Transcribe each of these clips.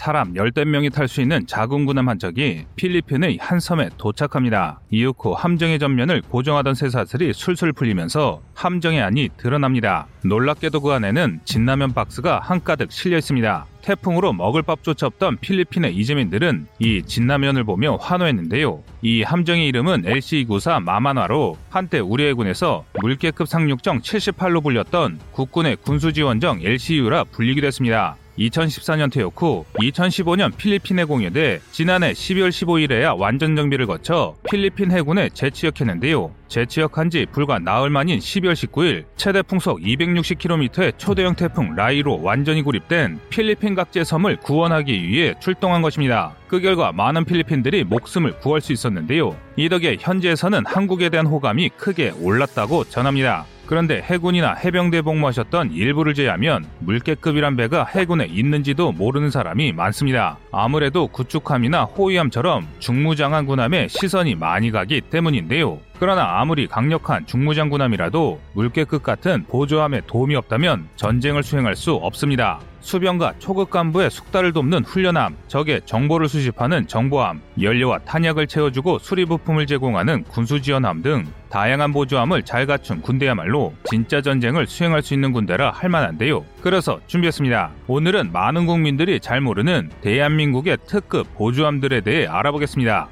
사람 열댓 명이 탈 수 있는 작은 군함 한 척이 필리핀의 한 섬에 도착합니다. 이후 함정의 전면을 고정하던 쇠사슬이 술술 풀리면서 함정의 안이 드러납니다. 놀랍게도 그 안에는 진라면 박스가 한가득 실려 있습니다. 태풍으로 먹을 밥조차 없던 필리핀의 이재민들은 이 진라면을 보며 환호했는데요. 이 함정의 이름은 LC-294 마마나로 한때 우리 해군에서 물개급 상륙정 78로 불렸던 국군의 군수지원정 LCU라 불리기도 했습니다. 2014년 퇴역 후 2015년 필리핀에 공유돼 지난해 12월 15일에야 완전 정비를 거쳐 필리핀 해군에 재취역했는데요. 재취역한 지 불과 나흘 만인 12월 19일 최대 풍속 260km의 초대형 태풍 라이로 완전히 구립된 필리핀 각지의 섬을 구원하기 위해 출동한 것입니다. 그 결과 많은 필리핀들이 목숨을 구할 수 있었는데요. 이 덕에 현지에서는 한국에 대한 호감이 크게 올랐다고 전합니다. 그런데 해군이나 해병대에 복무하셨던 일부를 제외하면 물개급이란 배가 해군에 있는지도 모르는 사람이 많습니다. 아무래도 구축함이나 호위함처럼 중무장한 군함에 시선이 많이 가기 때문인데요. 그러나 아무리 강력한 중무장군함이라도 물개급 같은 보조함에 도움이 없다면 전쟁을 수행할 수 없습니다. 수병과 초급 간부의 숙달을 돕는 훈련함, 적의 정보를 수집하는 정보함, 연료와 탄약을 채워주고 수리 부품을 제공하는 군수 지원함 등 다양한 보조함을 잘 갖춘 군대야말로 진짜 전쟁을 수행할 수 있는 군대라 할 만한데요. 그래서 준비했습니다. 오늘은 많은 국민들이 잘 모르는 대한민국의 특급 보조함들에 대해 알아보겠습니다.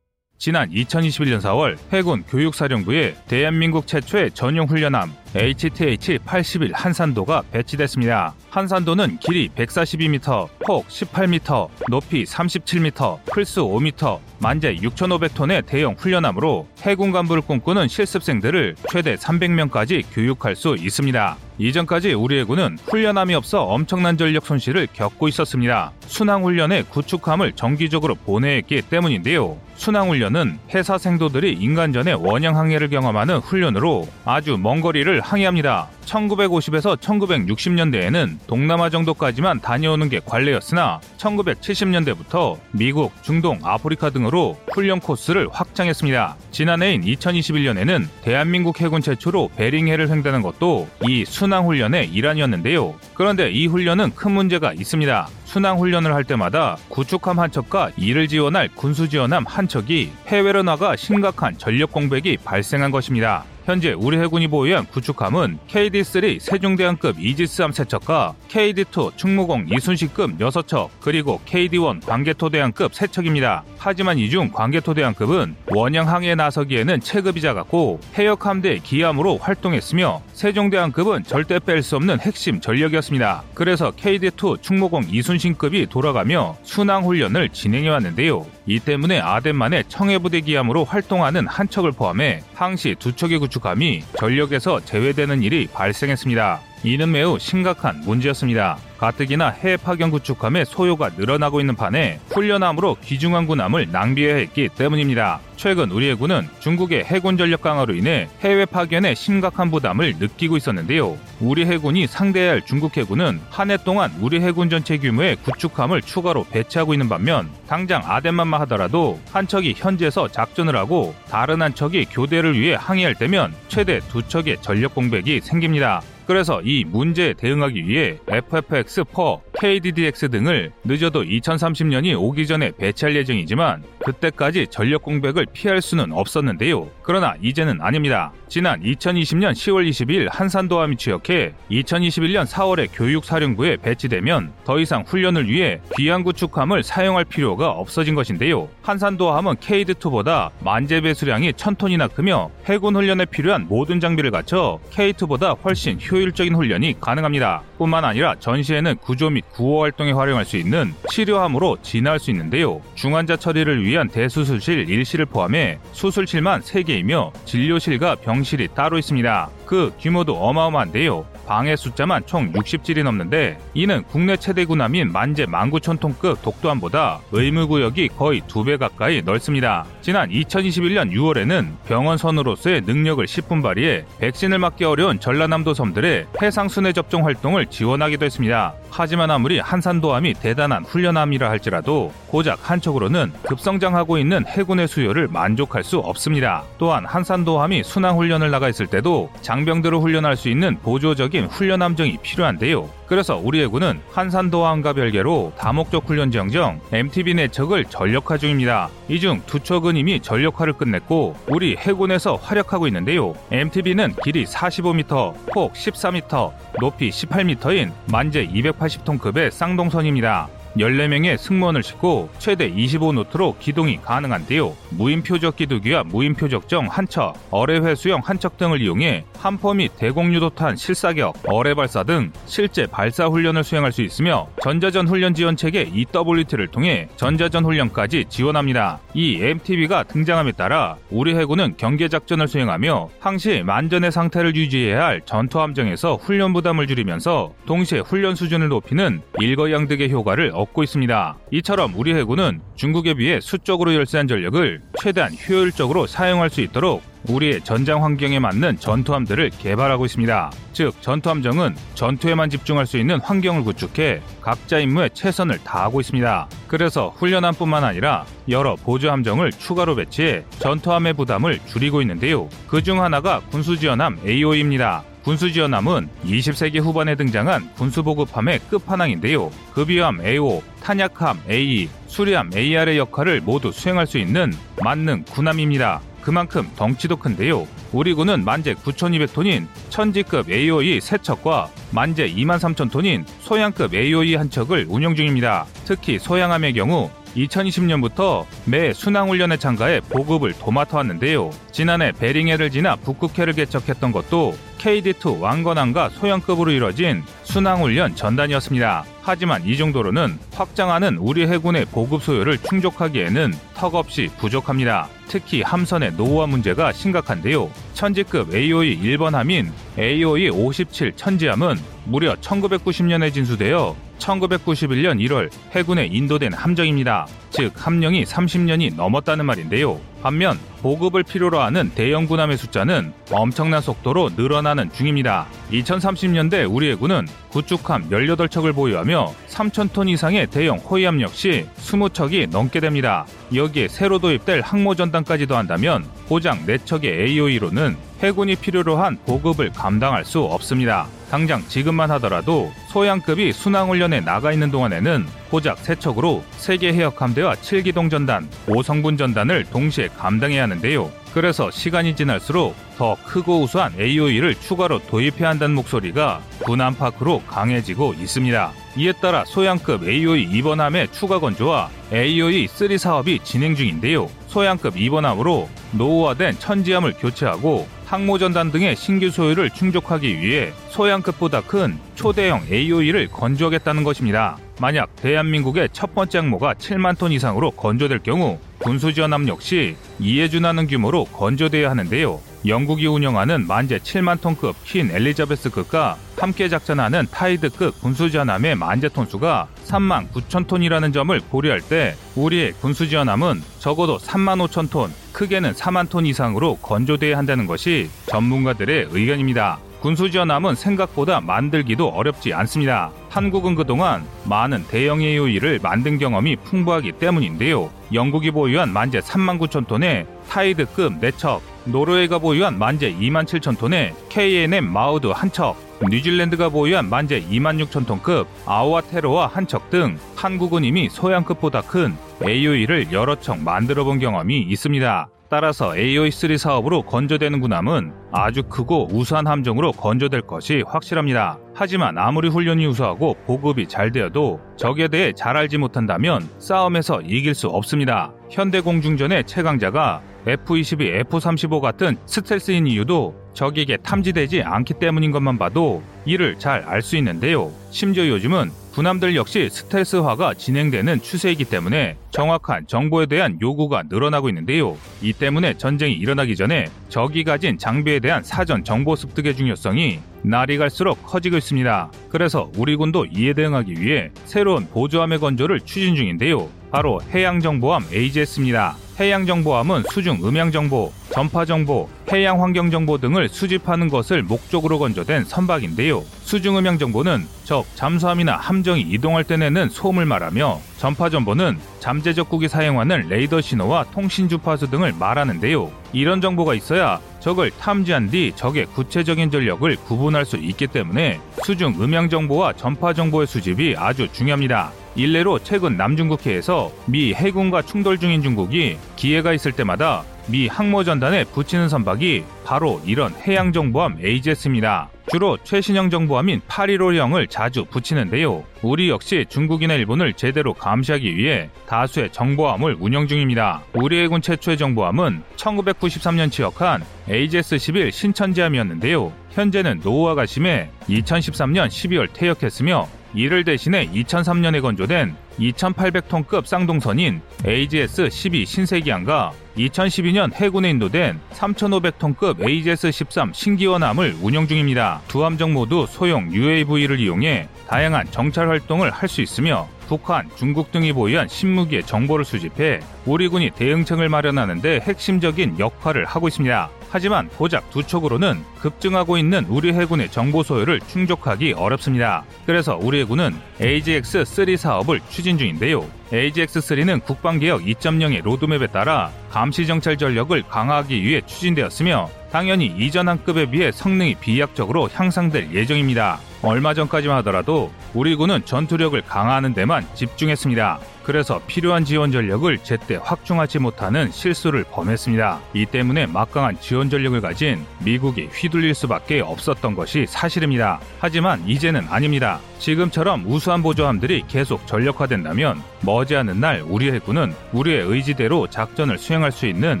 지난 2021년 4월 해군 교육사령부에 대한민국 최초의 전용 훈련함 HTH-81 한산도가 배치됐습니다. 한산도는 길이 142m, 폭 18m, 높이 37m, 플스 5m, 만재 6,500톤의 대형 훈련함으로 해군 간부를 꿈꾸는 실습생들을 최대 300명까지 교육할 수 있습니다. 이전까지 우리 해군은 훈련함이 없어 엄청난 전력 손실을 겪고 있었습니다. 순항훈련에 구축함을 정기적으로 보내야 했기 때문인데요. 순항훈련은 해사 생도들이 인간전의 원형 항해를 경험하는 훈련으로 아주 먼 거리를 항해합니다. 1950에서 1960년대에는 동남아 정도까지만 다녀오는 게 관례였으나 1970년대부터 미국, 중동, 아프리카 등으로 훈련 코스를 확장했습니다. 지난해인 2021년에는 대한민국 해군 최초로 베링해를 횡단한 것도 이 순항 훈련의 일환이었는데요. 그런데 이 훈련은 큰 문제가 있습니다. 순항 훈련을 할 때마다 구축함 한 척과 이를 지원할 군수 지원함 한 척이 해외로 나가 심각한 전력 공백이 발생한 것입니다. 현재 우리 해군이 보유한 구축함은 KD-3 세종대왕급 이지스함 3척과 KD-2 충무공 이순식급 6척 그리고 KD-1 광개토대왕급 3척입니다. 하지만 이 중 광개토대왕급은 원형 항해에 나서기에는 체급이 작았고 해역 함대 기함으로 활동했으며 세종대왕급은 절대 뺄 수 없는 핵심 전력이었습니다. 그래서 KD-2 충무공 이순신 급이 돌아가며 순항 훈련을 진행해 왔는데요. 이 때문에 아덴만의 청해부대 기함으로 활동하는 한 척을 포함해 항시 두 척의 구축함이 전력에서 제외되는 일이 발생했습니다. 이는 매우 심각한 문제였습니다. 가뜩이나 해외 파견 구축함의 소요가 늘어나고 있는 판에 훈련함으로 귀중한 군함을 낭비해야 했기 때문입니다. 최근 우리 해군은 중국의 해군 전력 강화로 인해 해외 파견에 심각한 부담을 느끼고 있었는데요. 우리 해군이 상대해야 할 중국 해군은 한 해 동안 우리 해군 전체 규모의 구축함을 추가로 배치하고 있는 반면 당장 아덴만만 하더라도 한 척이 현지에서 작전을 하고 다른 한 척이 교대를 위해 항해할 때면 최대 두 척의 전력 공백이 생깁니다. 그래서 이 문제에 대응하기 위해 FFX4, KDDX 등을 늦어도 2030년이 오기 전에 배치할 예정이지만 그때까지 전력 공백을 피할 수는 없었는데요. 그러나 이제는 아닙니다. 지난 2020년 10월 22일 한산도함이 취역해 2021년 4월에 교육사령부에 배치되면 더 이상 훈련을 위해 귀환구축함을 사용할 필요가 없어진 것인데요. 한산도함은 케이드2보다 만재 배 수량이 1000톤이나 크며 해군 훈련에 필요한 모든 장비를 갖춰 K2보다 훨씬 효율적인 훈련이 가능합니다. 뿐만 아니라 전시에는 구조 및 구호 활동에 활용할 수 있는 치료함으로 진화할 수 있는데요. 중환자 처리를 위한 대수술실 1실을 포함해 수술실만 3개이며 진료실과 병실이 따로 있습니다. 그 규모도 어마어마한데요. 방의 숫자만 총 60질이 넘는데 이는 국내 최대 군함인 만재 19,000톤급 독도함보다 의무구역이 거의 2배 가까이 넓습니다. 지난 2021년 6월에는 병원선으로서의 능력을 10분 발휘해 백신을 맞기 어려운 전라남도 섬들의 해상 순회 접종 활동을 지원하기도 했습니다. 하지만 아무리 한산도함이 대단한 훈련함이라 할지라도 고작 한쪽으로는 급성장하고 있는 해군의 수요를 만족할 수 없습니다. 또한 한산도함이 순항 훈련을 나가 있을 때도 장병들을 훈련할 수 있는 보조적인 훈련 함정이 필요한데요. 그래서 우리 해군은 한산도함과 별개로 다목적 훈련 지형정 MTB 내척을 전력화 중입니다. 이 중 두 척은 이미 전력화를 끝냈고 우리 해군에서 활약하고 있는데요. MTB는 길이 45m, 폭 14m, 높이 18m인 만재 280 톤급의 쌍동선입니다. 14명의 승무원을 싣고 최대 25노트로 기동이 가능한데요. 무인표적 기두기와 무인표적정 한 척, 어뢰회 수형 한척 등을 이용해 함포 및 대공유도탄 실사격, 어뢰 발사 등 실제 발사 훈련을 수행할 수 있으며 전자전 훈련 지원 체계 EWT를 통해 전자전 훈련까지 지원합니다. 이 MTB가 등장함에 따라 우리 해군은 경계 작전을 수행하며 항시 만전의 상태를 유지해야 할 전투 함정에서 훈련 부담을 줄이면서 동시에 훈련 수준을 높이는 일거양득의 효과를 얻고 있습니다. 이처럼 우리 해군은 중국에 비해 수적으로 열세한 전력을 최대한 효율적으로 사용할 수 있도록 우리의 전장 환경에 맞는 전투함들을 개발하고 있습니다. 즉, 전투함정은 전투에만 집중할 수 있는 환경을 구축해 각자 임무에 최선을 다하고 있습니다. 그래서 훈련함뿐만 아니라 여러 보조함정을 추가로 배치해 전투함의 부담을 줄이고 있는데요. 그 중 하나가 군수지원함 AO입니다. 군수 지원함은 20세기 후반에 등장한 군수 보급함의 끝판왕인데요. 급유함 AO, 탄약함 AE, 수리함 AR의 역할을 모두 수행할 수 있는 만능 군함입니다. 그만큼 덩치도 큰데요. 우리 군은 만재 9,200톤인 천지급 AOE 3척과 만재 23,000톤인 소양급 AOE 한 척을 운영 중입니다. 특히 소양함의 경우 2020년부터 매 순항훈련에 참가해 보급을 도맡아 왔는데요. 지난해 베링해를 지나 북극해를 개척했던 것도 KD2 왕건함과 소형급으로 이뤄진 순항훈련 전단이었습니다. 하지만 이 정도로는 확장하는 우리 해군의 보급 소요를 충족하기에는 턱없이 부족합니다. 특히 함선의 노후화 문제가 심각한데요. 천지급 AOE 1번 함인 AOE 57 천지함은 무려 1990년에 진수되어 1991년 1월 해군에 인도된 함정입니다. 즉 함령이 30년이 넘었다는 말인데요. 반면 보급을 필요로 하는 대형 군함의 숫자는 엄청난 속도로 늘어나는 중입니다. 2030년대 우리 해군은 구축함 18척을 보유하며 3,000톤 이상의 대형 호위함 역시 20척이 넘게 됩니다. 여기에 새로 도입될 항모전단까지 더한다면 고장 4척의 AOE로는 해군이 필요로 한 보급을 감당할 수 없습니다. 당장 지금만 하더라도 소양급이 순항훈련에 나가 있는 동안에는 고작 3척으로 세계 해역함대와 7기동 전단, 5성분 전단을 동시에 감당해야 하는데요. 그래서 시간이 지날수록 더 크고 우수한 AOE를 추가로 도입해야 한다는 목소리가 군 안팎으로 강해지고 있습니다. 이에 따라 소양급 AOE 2번함의 추가 건조와 AOE 3 사업이 진행 중인데요. 소양급 2번함으로 노후화된 천지함을 교체하고 항모전단 등의 신규 소유를 충족하기 위해 소양급보다 큰 초대형 AOE를 건조하겠다는 것입니다. 만약 대한민국의 첫 번째 항모가 7만 톤 이상으로 건조될 경우 군수지원함 역시 이에 준하는 규모로 건조돼야 하는데요. 영국이 운영하는 만재 7만 톤급 퀸 엘리자베스급과 함께 작전하는 타이드급 군수지원함의 만재 톤수가 3만 9천 톤이라는 점을 고려할 때 우리의 군수지원함은 적어도 3만 5천 톤, 크게는 4만 톤 이상으로 건조돼야 한다는 것이 전문가들의 의견입니다. 군수지원함은 생각보다 만들기도 어렵지 않습니다. 한국은 그동안 많은 대형 AOE를 만든 경험이 풍부하기 때문인데요. 영국이 보유한 만재 3만 9천 톤의 타이드급 4척, 노르웨이가 보유한 만재 2만 7천 톤의 KNM 마우드 한 척, 뉴질랜드가 보유한 만재 2만 6천 톤급 아오아 테러와 한척 등 한국은 이미 소양급보다 큰 AOE를 여러 척 만들어 본 경험이 있습니다. 따라서 AOE3 사업으로 건조되는 군함은 아주 크고 우수한 함정으로 건조될 것이 확실합니다. 하지만 아무리 훈련이 우수하고 보급이 잘 되어도 적에 대해 잘 알지 못한다면 싸움에서 이길 수 없습니다. 현대공중전의 최강자가 F-22, F-35 같은 스텔스인 이유도 적에게 탐지되지 않기 때문인 것만 봐도 이를 잘 알 수 있는데요. 심지어 요즘은 군함들 역시 스텔스화가 진행되는 추세이기 때문에 정확한 정보에 대한 요구가 늘어나고 있는데요. 이 때문에 전쟁이 일어나기 전에 적이 가진 장비에 대한 사전 정보 습득의 중요성이 날이 갈수록 커지고 있습니다. 그래서 우리 군도 이에 대응하기 위해 새로운 보조함의 건조를 추진 중인데요. 바로 해양정보함 AGS입니다. 해양정보함은 수중 음향정보, 전파정보, 해양환경정보 등을 수집하는 것을 목적으로 건조된 선박인데요. 수중 음향정보는 적, 잠수함이나 함정이 이동할 때 내는 소음을 말하며 전파정보는 잠재적국이 사용하는 레이더 신호와 통신 주파수 등을 말하는데요. 이런 정보가 있어야 적을 탐지한 뒤 적의 구체적인 전력을 구분할 수 있기 때문에 수중 음향 정보와 전파 정보의 수집이 아주 중요합니다. 일례로 최근 남중국해에서 미 해군과 충돌 중인 중국이 기회가 있을 때마다 미 항모전단에 붙이는 선박이 바로 이런 해양정보함 AGS입니다. 주로 최신형 정보함인 815형을 자주 붙이는데요. 우리 역시 중국이나 일본을 제대로 감시하기 위해 다수의 정보함을 운영 중입니다. 우리 해군 최초의 정보함은 1993년 취역한 AGS-11 신천지함이었는데요. 현재는 노후화가 심해 2013년 12월 퇴역했으며 이를 대신해 2003년에 건조된 2800톤급 쌍동선인 AGS-12 신세기함과 2012년 해군에 인도된 3,500톤급 AGS-13 신기원함을 운영 중입니다. 두 함정 모두 소형 UAV를 이용해 다양한 정찰 활동을 할 수 있으며 북한, 중국 등이 보유한 신무기의 정보를 수집해 우리 군이 대응책을 마련하는데 핵심적인 역할을 하고 있습니다. 하지만 고작 두 척으로는 급증하고 있는 우리 해군의 정보 소요를 충족하기 어렵습니다. 그래서 우리 해군은 AGX-3 사업을 추진 중인데요. AGX-3는 국방개혁 2.0의 로드맵에 따라 감시 정찰 전력을 강화하기 위해 추진되었으며 당연히 이전 한 급에 비해 성능이 비약적으로 향상될 예정입니다. 얼마 전까지만 하더라도 우리 군은 전투력을 강화하는 데만 집중했습니다. 그래서 필요한 지원 전력을 제때 확충하지 못하는 실수를 범했습니다. 이 때문에 막강한 지원 전력을 가진 미국이 휘둘릴 수밖에 없었던 것이 사실입니다. 하지만 이제는 아닙니다. 지금처럼 우수한 보조함들이 계속 전력화된다면 머지않은 날 우리 해군은 우리의 의지대로 작전을 수행할 수 있는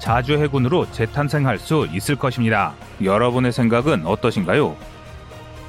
자주 해군으로 재탄생할 수 있을 것입니다. 여러분의 생각은 어떠신가요?